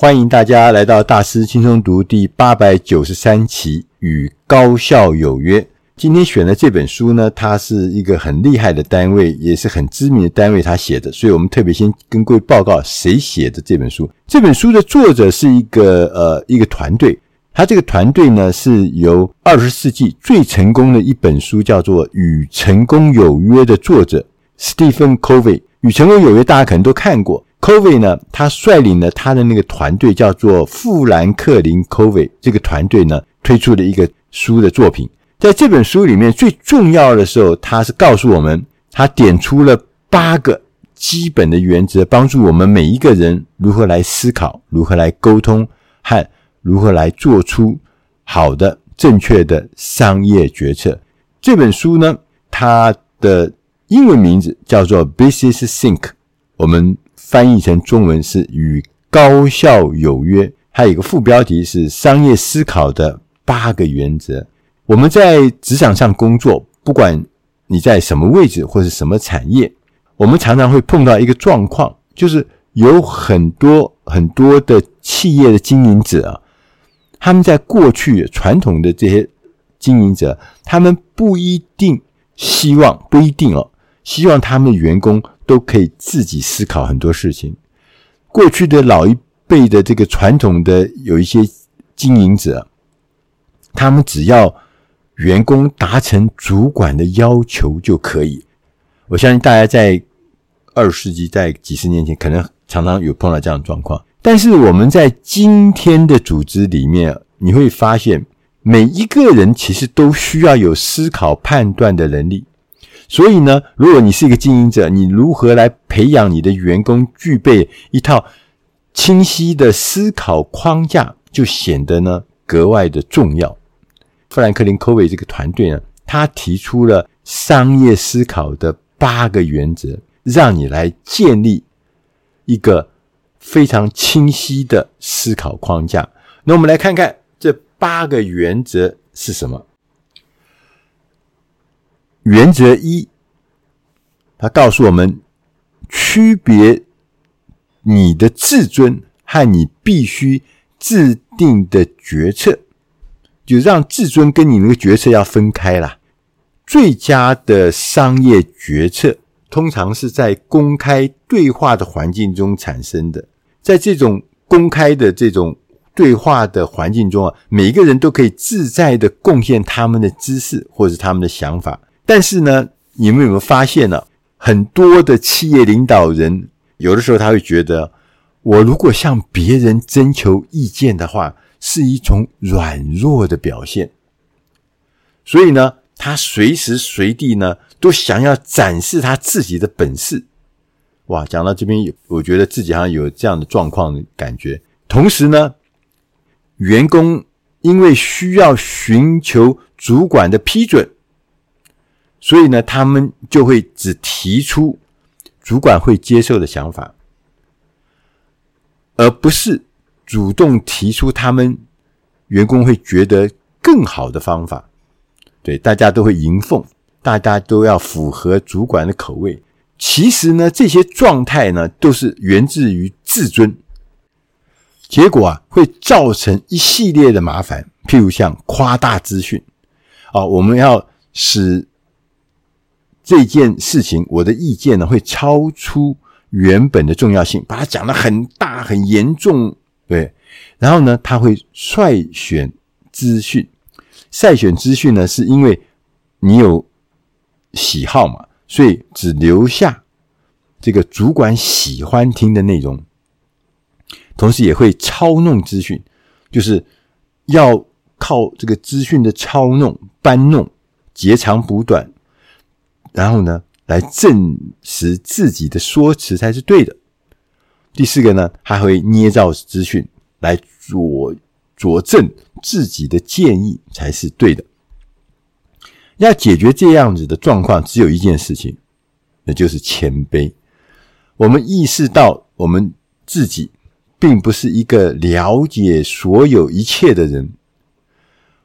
欢迎大家来到大师轻松读第八百九十三期，与高效有约。今天选的这本书呢，它是一个很厉害的单位，也是很知名的单位，他写的，所以我们特别先跟各位报告谁写的这本书。这本书的作者是一个呃一个团队，他这个团队呢是由二十世纪最成功的一本书叫做《与成功有约》的作者 Stephen Covey，《与成功有约》大家可能都看过。Covey 呢，他率领了他的那个团队，叫做富兰克林 Covey。这个团队呢，推出了一个书的作品。在这本书里面，最重要的时候，他是告诉我们，他点出了八个基本的原则，帮助我们每一个人如何来思考，如何来沟通，和如何来做出好的、正确的商业决策。这本书呢，它的英文名字叫做 Business Think，我们。翻译成中文是与高效有约，还有一个副标题是商业思考的八个原则。我们在职场上工作，不管你在什么位置或是什么产业，我们常常会碰到一个状况，就是有很多很多的企业的经营者啊，他们在过去传统的这些经营者，他们不一定希望，不一定哦，希望他们员工。都可以自己思考很多事情。过去的老一辈的这个传统的有一些经营者，他们只要员工达成主管的要求就可以。我相信大家在二十世纪，在几十年前，可能常常有碰到这样的状况。但是我们在今天的组织里面，你会发现每一个人其实都需要有思考判断的能力。所以呢，如果你是一个经营者，你如何来培养你的员工具备一套清晰的思考框架，就显得呢格外的重要。富兰克林·科维这个团队呢，他提出了商业思考的八个原则，让你来建立一个非常清晰的思考框架。那我们来看看这八个原则是什么。原则一，他告诉我们，区别你的自尊和你必须制定的决策，就让自尊跟你那个决策要分开啦。最佳的商业决策通常是在公开对话的环境中产生的，在这种公开的这种对话的环境中啊，每一个人都可以自在的贡献他们的知识或者是他们的想法。但是呢，你们有没有发现呢？很多的企业领导人有的时候他会觉得，我如果向别人征求意见的话，是一种软弱的表现。所以呢，他随时随地呢都想要展示他自己的本事。哇，讲到这边，有我觉得自己好像有这样的状况的感觉。同时呢，员工因为需要寻求主管的批准。所以呢，他们就会只提出主管会接受的想法，而不是主动提出他们员工会觉得更好的方法。对，大家都会迎奉，大家都要符合主管的口味。其实呢，这些状态呢，都是源自于自尊，结果啊，会造成一系列的麻烦。譬如像夸大资讯啊，我们要使。这件事情，我的意见呢会超出原本的重要性，把它讲得很大很严重，对。然后呢，他会筛选资讯，筛选资讯呢是因为你有喜好嘛，所以只留下这个主管喜欢听的内容，同时也会操弄资讯，就是要靠这个资讯的操弄、搬弄、截长补短。然后呢，来证实自己的说辞才是对的。第四个呢，还会捏造资讯来佐佐证自己的建议才是对的。要解决这样子的状况，只有一件事情，那就是谦卑。我们意识到我们自己并不是一个了解所有一切的人，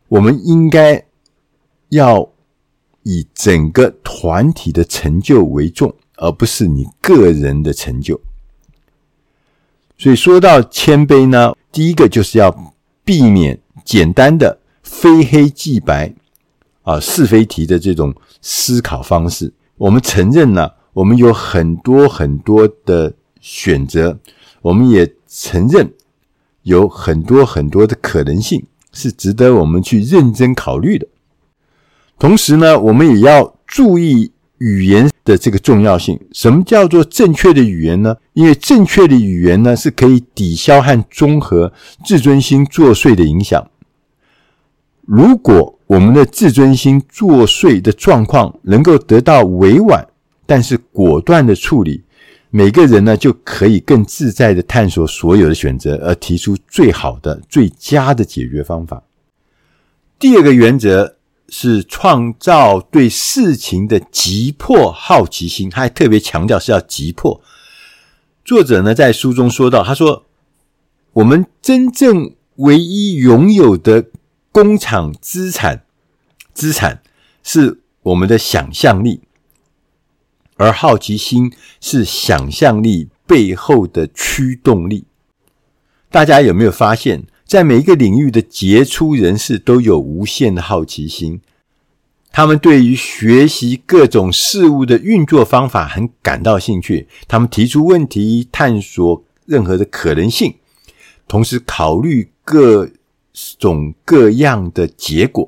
我们应该要。以整个团体的成就为重，而不是你个人的成就。所以说到谦卑呢，第一个就是要避免简单的非黑即白啊是非题的这种思考方式。我们承认呢，我们有很多很多的选择，我们也承认有很多很多的可能性是值得我们去认真考虑的。同时呢，我们也要注意语言的这个重要性。什么叫做正确的语言呢？因为正确的语言呢，是可以抵消和中和自尊心作祟的影响。如果我们的自尊心作祟的状况能够得到委婉但是果断的处理，每个人呢就可以更自在的探索所有的选择，而提出最好的、最佳的解决方法。第二个原则。是创造对事情的急迫好奇心，他还特别强调是要急迫。作者呢在书中说到，他说：“我们真正唯一拥有的工厂资产，资产是我们的想象力，而好奇心是想象力背后的驱动力。”大家有没有发现？在每一个领域的杰出人士都有无限的好奇心，他们对于学习各种事物的运作方法很感到兴趣，他们提出问题，探索任何的可能性，同时考虑各种各样的结果。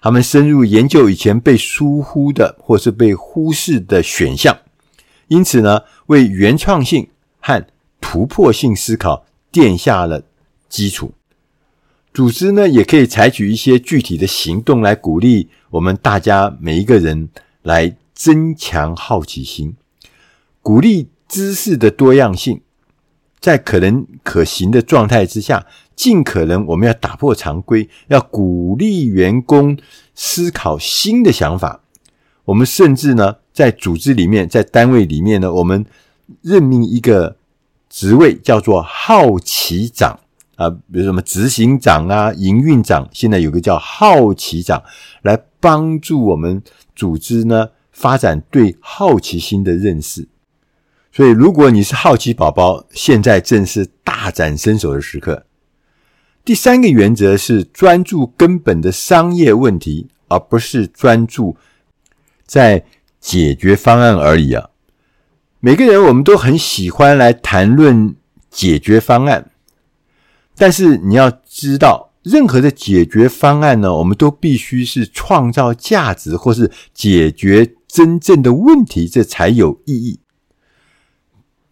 他们深入研究以前被疏忽的或是被忽视的选项，因此呢，为原创性和突破性思考奠下了基础。组织呢，也可以采取一些具体的行动来鼓励我们大家每一个人来增强好奇心，鼓励知识的多样性，在可能可行的状态之下，尽可能我们要打破常规，要鼓励员工思考新的想法。我们甚至呢，在组织里面，在单位里面呢，我们任命一个职位叫做好奇长。啊，比如什么执行长啊、营运长，现在有个叫好奇长，来帮助我们组织呢发展对好奇心的认识。所以，如果你是好奇宝宝，现在正是大展身手的时刻。第三个原则是专注根本的商业问题，而不是专注在解决方案而已啊。每个人我们都很喜欢来谈论解决方案。但是你要知道，任何的解决方案呢，我们都必须是创造价值或是解决真正的问题，这才有意义。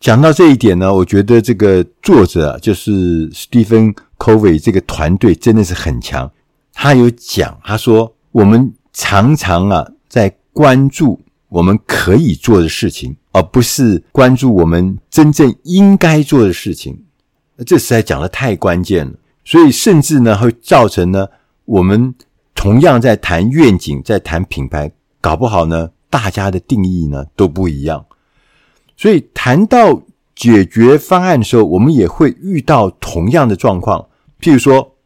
讲到这一点呢，我觉得这个作者就是 Stephen Covey 这个团队真的是很强。他有讲，他说我们常常啊在关注我们可以做的事情，而不是关注我们真正应该做的事情。这实在讲的太关键了，所以甚至呢会造成呢，我们同样在谈愿景，在谈品牌，搞不好呢，大家的定义呢都不一样。所以谈到解决方案的时候，我们也会遇到同样的状况。譬如说，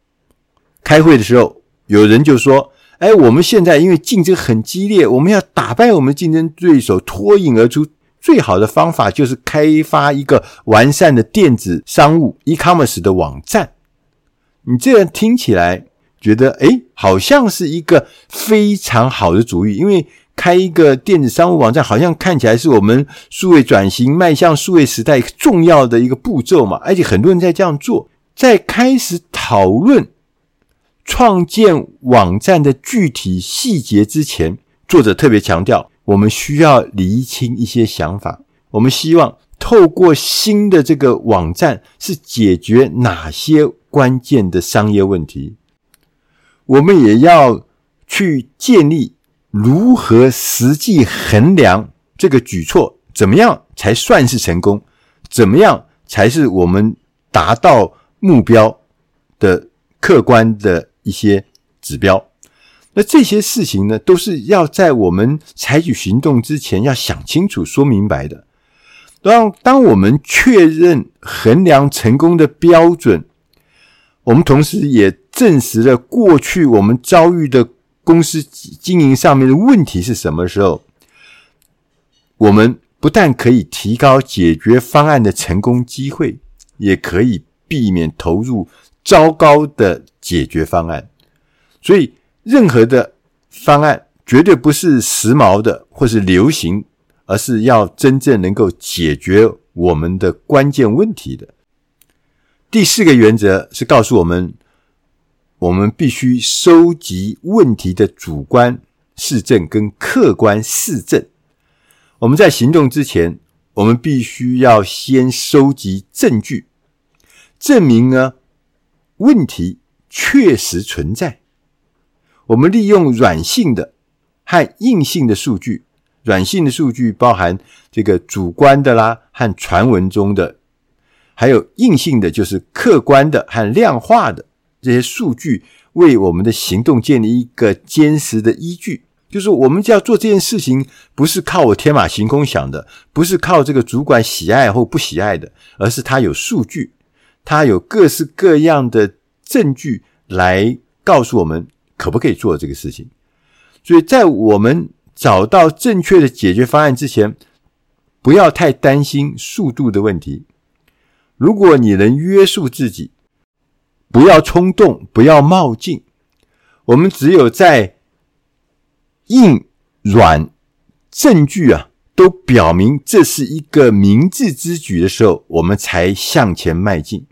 开会的时候，有人就说：“哎，我们现在因为竞争很激烈，我们要打败我们竞争对手，脱颖而出。”最好的方法就是开发一个完善的电子商务 e-commerce 的网站。你这样听起来觉得，诶，好像是一个非常好的主意，因为开一个电子商务网站，好像看起来是我们数位转型迈向数位时代重要的一个步骤嘛。而且很多人在这样做，在开始讨论创建网站的具体细节之前，作者特别强调。我们需要厘清一些想法。我们希望透过新的这个网站是解决哪些关键的商业问题。我们也要去建立如何实际衡量这个举措，怎么样才算是成功？怎么样才是我们达到目标的客观的一些指标？那这些事情呢，都是要在我们采取行动之前要想清楚、说明白的。当当我们确认衡量成功的标准，我们同时也证实了过去我们遭遇的公司经营上面的问题是什么时候，我们不但可以提高解决方案的成功机会，也可以避免投入糟糕的解决方案。所以，任何的方案绝对不是时髦的或是流行，而是要真正能够解决我们的关键问题的。第四个原则是告诉我们，我们必须收集问题的主观事证跟客观事证。我们在行动之前，我们必须要先收集证据，证明呢问题确实存在。我们利用软性的和硬性的数据，软性的数据包含这个主观的啦和传闻中的。还有硬性的，就是客观的和量化的这些数据，为我们的行动建立一个坚实的依据。就是我们就要做这件事情，不是靠我天马行空想的，不是靠这个主管喜爱或不喜爱的，而是它有数据，它有各式各样的证据来告诉我们可不可以做这个事情。所以在我们找到正确的解决方案之前，不要太担心速度的问题。如果你能约束自己，不要冲动，不要冒进，我们只有在硬软证据啊都表明这是一个明智之举的时候，我们才向前迈进。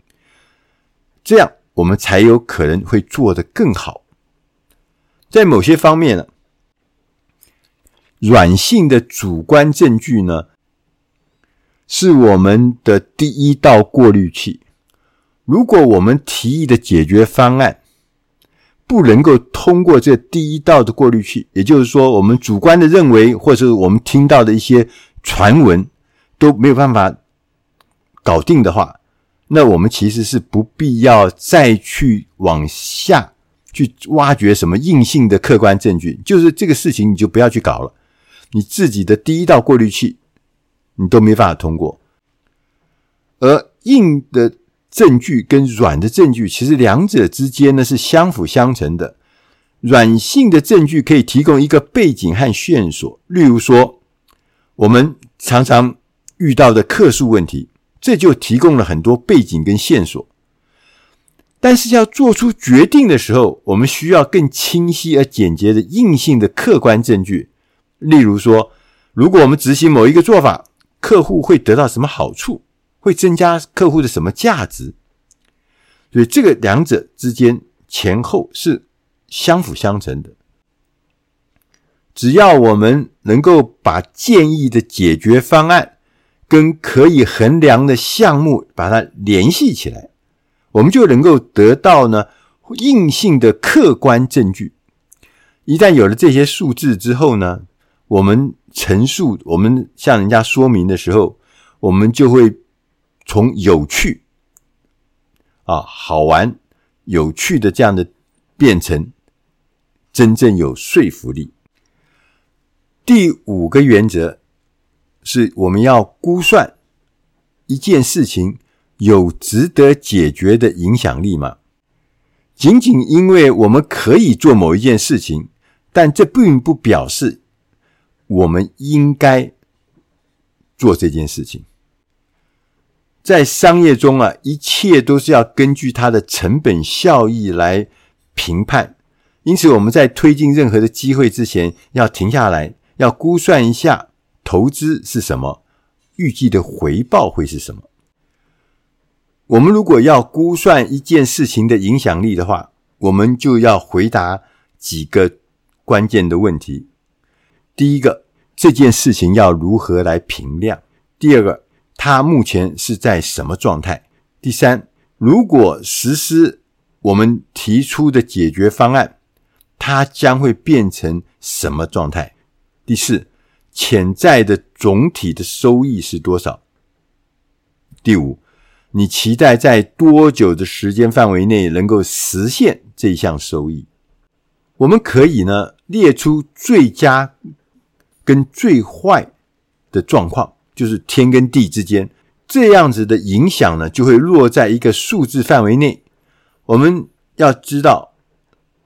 这样，我们才有可能会做得更好。在某些方面呢，软性的主观证据呢，是我们的第一道过滤器。如果我们提议的解决方案不能够通过这第一道的过滤器，也就是说，我们主观的认为，或者我们听到的一些传闻都没有办法搞定的话，那我们其实是不必要再去往下去挖掘什么硬性的客观证据，就是这个事情你就不要去搞了。你自己的第一道过滤器。你都没办法通过，而硬的证据跟软的证据，其实两者之间呢是相辅相成的。软性的证据可以提供一个背景和线索，例如说，我们常常遇到的客诉问题，这就提供了很多背景跟线索。但是要做出决定的时候，我们需要更清晰而简洁的硬性的客观证据，例如说，如果我们执行某一个做法，客户会得到什么好处？会增加客户的什么价值？所以这个两者之间前后是相辅相成的。只要我们能够把建议的解决方案跟可以衡量的项目把它联系起来，我们就能够得到呢硬性的客观证据。一旦有了这些数字之后呢，我们陈述，我们向人家说明的时候，我们就会从有趣啊、好玩、有趣的这样的变成真正有说服力。第五个原则是我们要估算一件事情有值得解决的影响力吗？仅仅因为我们可以做某一件事情，但这并不表示。我们应该做这件事情。在商业中啊，一切都是要根据它的成本效益来评判。因此，我们在推进任何的机会之前，要停下来，要估算一下投资是什么，预计的回报会是什么。我们如果要估算一件事情的影响力的话，我们就要回答几个关键的问题。第一个，这件事情要如何来评量？第二个，它目前是在什么状态？第三，如果实施我们提出的解决方案，它将会变成什么状态？第四，潜在的总体的收益是多少？第五，你期待在多久的时间范围内能够实现这项收益？我们可以呢，列出最佳。跟最坏的状况，就是天跟地之间，这样子的影响呢，就会落在一个数字范围内。我们要知道，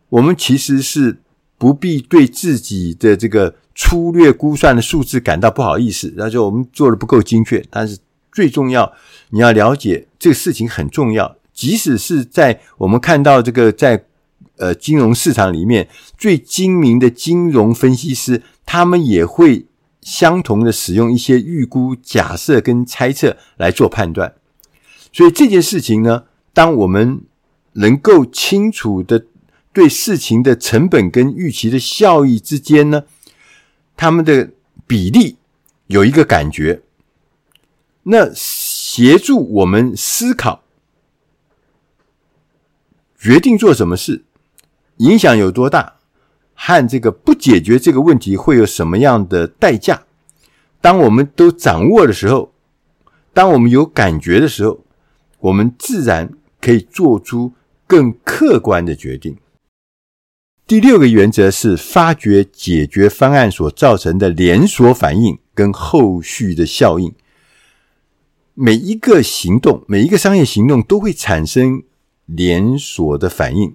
我们其实是不必对自己的这个粗略估算的数字感到不好意思，那就我们做的不够精确。但是最重要，你要了解这个事情很重要。即使是在我们看到这个在呃金融市场里面最精明的金融分析师，他们也会相同的使用一些预估、假设跟猜测来做判断。所以这件事情呢，当我们能够清楚的对事情的成本跟预期的效益之间呢，他们的比例有一个感觉，那协助我们思考。决定做什么事，影响有多大，和这个不解决这个问题会有什么样的代价？当我们都掌握的时候，当我们有感觉的时候，我们自然可以做出更客观的决定。第六个原则是发掘解决方案所造成的连锁反应跟后续的效应。每一个行动，每一个商业行动都会产生。连锁的反应，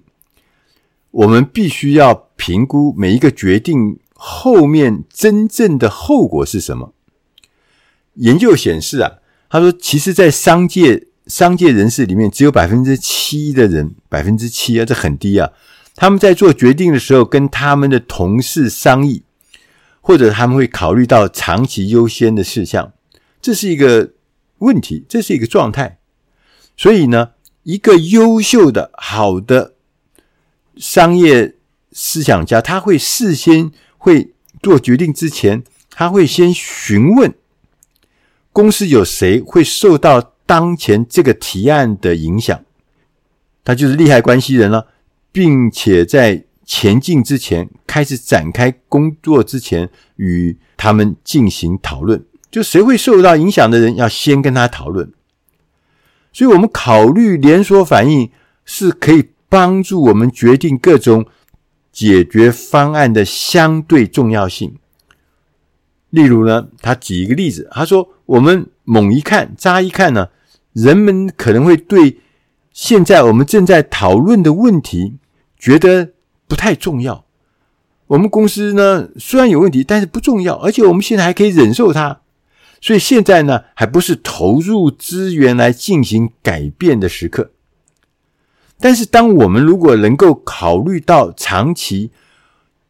我们必须要评估每一个决定后面真正的后果是什么。研究显示啊，他说，其实，在商界商界人士里面，只有百分之七的人，百分之七啊，这很低啊。他们在做决定的时候，跟他们的同事商议，或者他们会考虑到长期优先的事项，这是一个问题，这是一个状态。所以呢，一个优秀的、好的商业思想家，他会事先会做决定之前，他会先询问公司有谁会受到当前这个提案的影响，他就是利害关系人了，并且在前进之前，开始展开工作之前，与他们进行讨论。就谁会受到影响的人，要先跟他讨论。所以，我们考虑连锁反应是可以帮助我们决定各种解决方案的相对重要性。例如呢，他举一个例子，他说：“我们猛一看，乍一看呢，人们可能会对现在我们正在讨论的问题觉得不太重要。我们公司呢，虽然有问题，但是不重要，而且我们现在还可以忍受它。”所以现在呢，还不是投入资源来进行改变的时刻。但是，当我们如果能够考虑到长期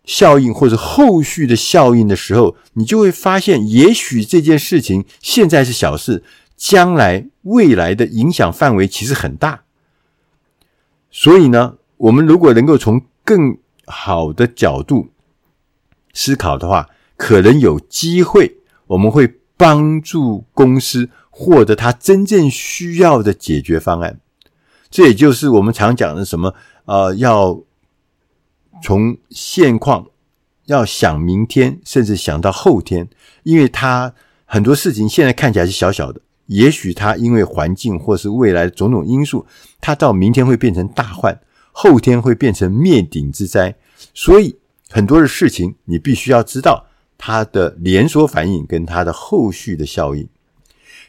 效应或者后续的效应的时候，你就会发现，也许这件事情现在是小事，将来未来的影响范围其实很大。所以呢，我们如果能够从更好的角度思考的话，可能有机会我们会。帮助公司获得他真正需要的解决方案，这也就是我们常讲的什么？呃，要从现况要想明天，甚至想到后天，因为他很多事情现在看起来是小小的，也许他因为环境或是未来种种因素，他到明天会变成大患，后天会变成灭顶之灾。所以很多的事情你必须要知道。它的连锁反应跟它的后续的效应。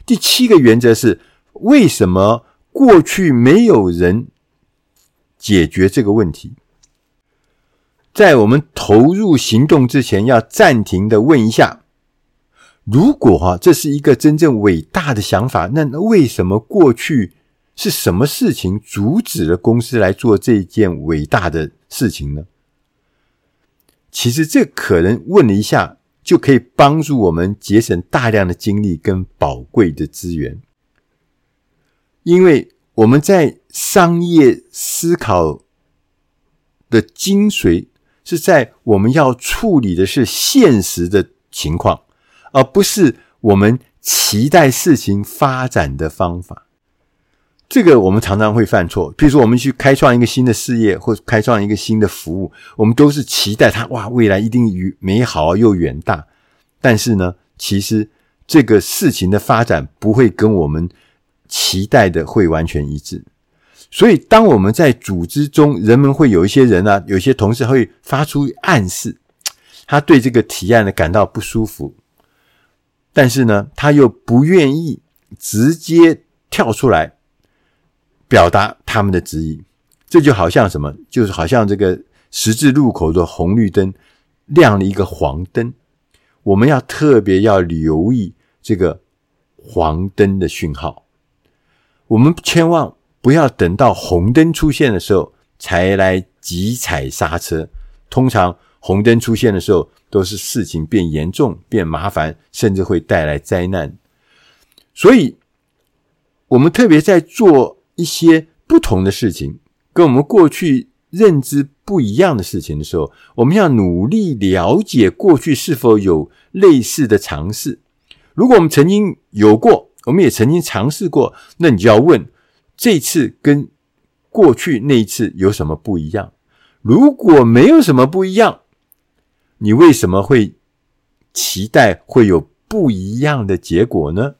第七个原则是：为什么过去没有人解决这个问题？在我们投入行动之前，要暂停的问一下：如果哈，这是一个真正伟大的想法，那为什么过去是什么事情阻止了公司来做这件伟大的事情呢？其实这可能问了一下，就可以帮助我们节省大量的精力跟宝贵的资源，因为我们在商业思考的精髓是在我们要处理的是现实的情况，而不是我们期待事情发展的方法。这个我们常常会犯错，比如说我们去开创一个新的事业，或开创一个新的服务，我们都是期待它，哇，未来一定与美好又远大。但是呢，其实这个事情的发展不会跟我们期待的会完全一致。所以，当我们在组织中，人们会有一些人啊，有些同事会发出暗示，他对这个提案呢感到不舒服，但是呢，他又不愿意直接跳出来。表达他们的质疑，这就好像什么？就是好像这个十字路口的红绿灯亮了一个黄灯，我们要特别要留意这个黄灯的讯号。我们千万不要等到红灯出现的时候才来急踩刹车。通常红灯出现的时候，都是事情变严重、变麻烦，甚至会带来灾难。所以，我们特别在做一些不同的事情，跟我们过去认知不一样的事情的时候，我们要努力了解过去是否有类似的尝试。如果我们曾经有过，我们也曾经尝试过，那你就要问：这次跟过去那一次有什么不一样？如果没有什么不一样，你为什么会期待会有不一样的结果呢？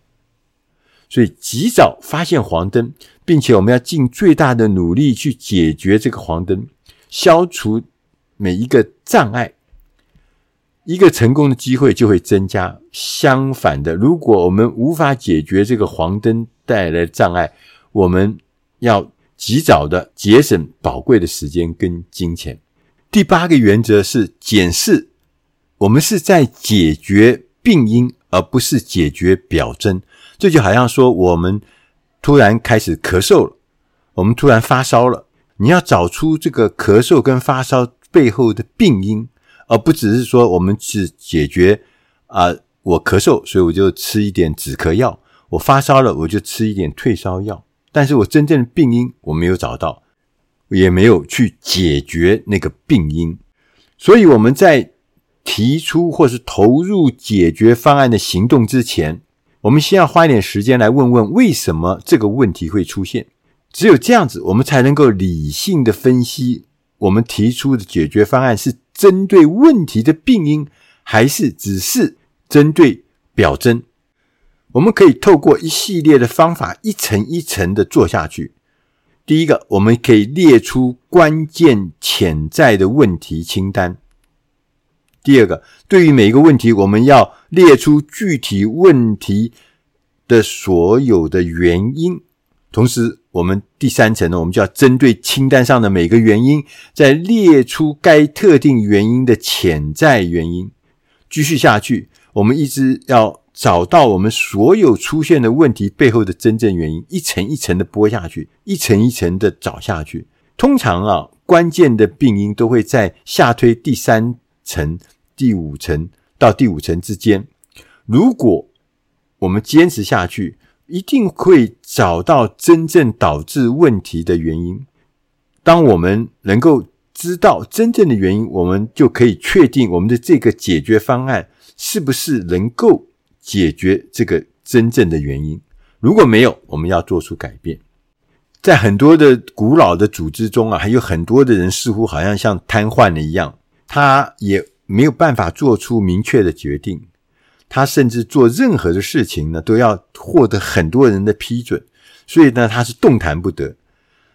所以，及早发现黄灯，并且我们要尽最大的努力去解决这个黄灯，消除每一个障碍，一个成功的机会就会增加。相反的，如果我们无法解决这个黄灯带来的障碍，我们要及早的节省宝贵的时间跟金钱。第八个原则是检视，我们是在解决病因，而不是解决表征。这就好像说，我们突然开始咳嗽了，我们突然发烧了，你要找出这个咳嗽跟发烧背后的病因，而不只是说我们只解决啊、我咳嗽，所以我就吃一点止咳药；我发烧了，我就吃一点退烧药。但是我真正的病因我没有找到，也没有去解决那个病因，所以我们在提出或是投入解决方案的行动之前，我们先要花一点时间来问问为什么这个问题会出现。只有这样子，我们才能够理性的分析我们提出的解决方案是针对问题的病因，还是只是针对表征。我们可以透过一系列的方法，一层一层的做下去。第一个，我们可以列出关键潜在的问题清单。第二个，对于每一个问题，我们要列出具体问题的所有的原因。同时，我们第三层呢，我们就要针对清单上的每个原因，再列出该特定原因的潜在原因。继续下去，我们一直要。找到我们所有出现的问题背后的真正原因，一层一层的剥下去，一层一层的找下去。通常啊，关键的病因都会在下推第三层、第五层到第五层之间。如果我们坚持下去，一定会找到真正导致问题的原因。当我们能够知道真正的原因，我们就可以确定我们的这个解决方案是不是能够。解决这个真正的原因，如果没有，我们要做出改变。在很多的古老的组织中啊，还有很多的人似乎好像像瘫痪了一样，他也没有办法做出明确的决定。他甚至做任何的事情呢，都要获得很多人的批准，所以呢，他是动弹不得。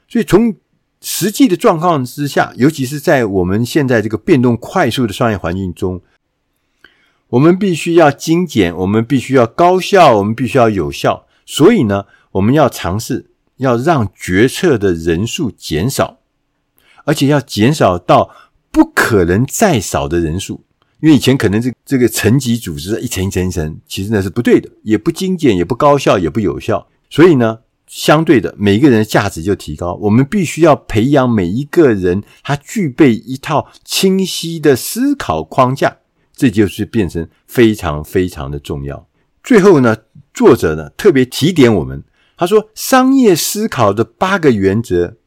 所以从实际的状况之下，尤其是在我们现在这个变动快速的商业环境中。我们必须要精简，我们必须要高效，我们必须要有效。所以呢，我们要尝试要让决策的人数减少，而且要减少到不可能再少的人数。因为以前可能这这个层级组织一层一层一层，其实那是不对的，也不精简，也不高效，也不有效。所以呢，相对的，每一个人的价值就提高。我们必须要培养每一个人，他具备一套清晰的思考框架。这就是变成非常非常的重要。最后呢，作者呢特别提点我们，他说：商业思考的八个原则，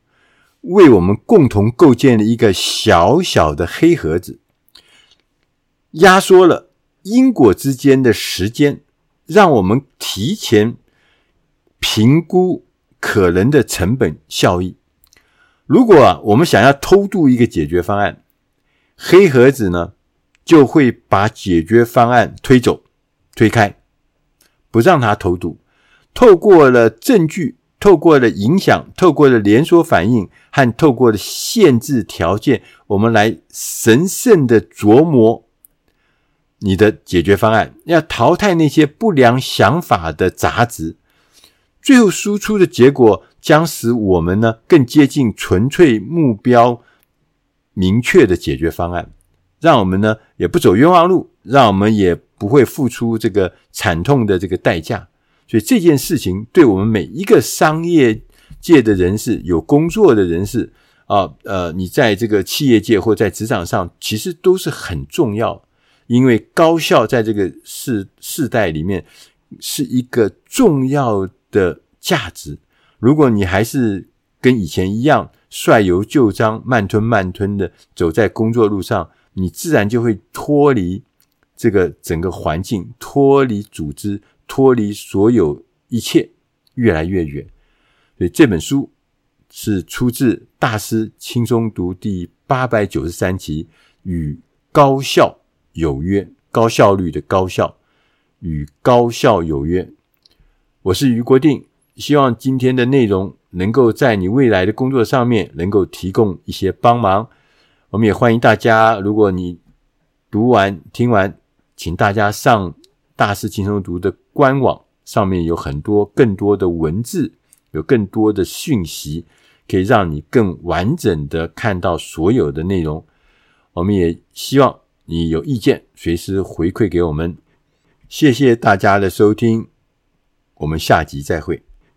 为我们共同构建了一个小小的黑盒子，压缩了因果之间的时间，让我们提前评估可能的成本效益。如果，我们想要偷渡一个解决方案，黑盒子呢，就会把解决方案推走、推开，不让它偷渡。透过了证据，透过了影响，透过了连锁反应和透过了限制条件，我们来神圣的琢磨你的解决方案，要淘汰那些不良想法的杂质，最后输出的结果将使我们呢更接近纯粹目标明确的解决方案。让我们呢也不走冤枉路，让我们也不会付出这个惨痛的这个代价。所以这件事情对我们每一个商业界的人士、有工作的人士啊，呃，你在这个企业界或在职场上，其实都是很重要。因为高效在这个世世代里面是一个重要的价值。如果你还是跟以前一样率由旧章、慢吞慢吞的走在工作路上，你自然就会脱离这个整个环境，脱离组织，脱离所有一切，越来越远。所以这本书是出自《大师轻松读》第八百九十三集，与高效有约，高效率的高效，与高效有约。我是余国定，希望今天的内容能够在你未来的工作上面能够提供一些帮忙。我们也欢迎大家，如果你读完听完，请大家上大师轻松读的官网，上面有很多更多的文字，有更多的讯息，可以让你更完整的看到所有的内容。我们也希望。你有意见，随时回馈给我们。谢谢大家的收听，我们下集再会。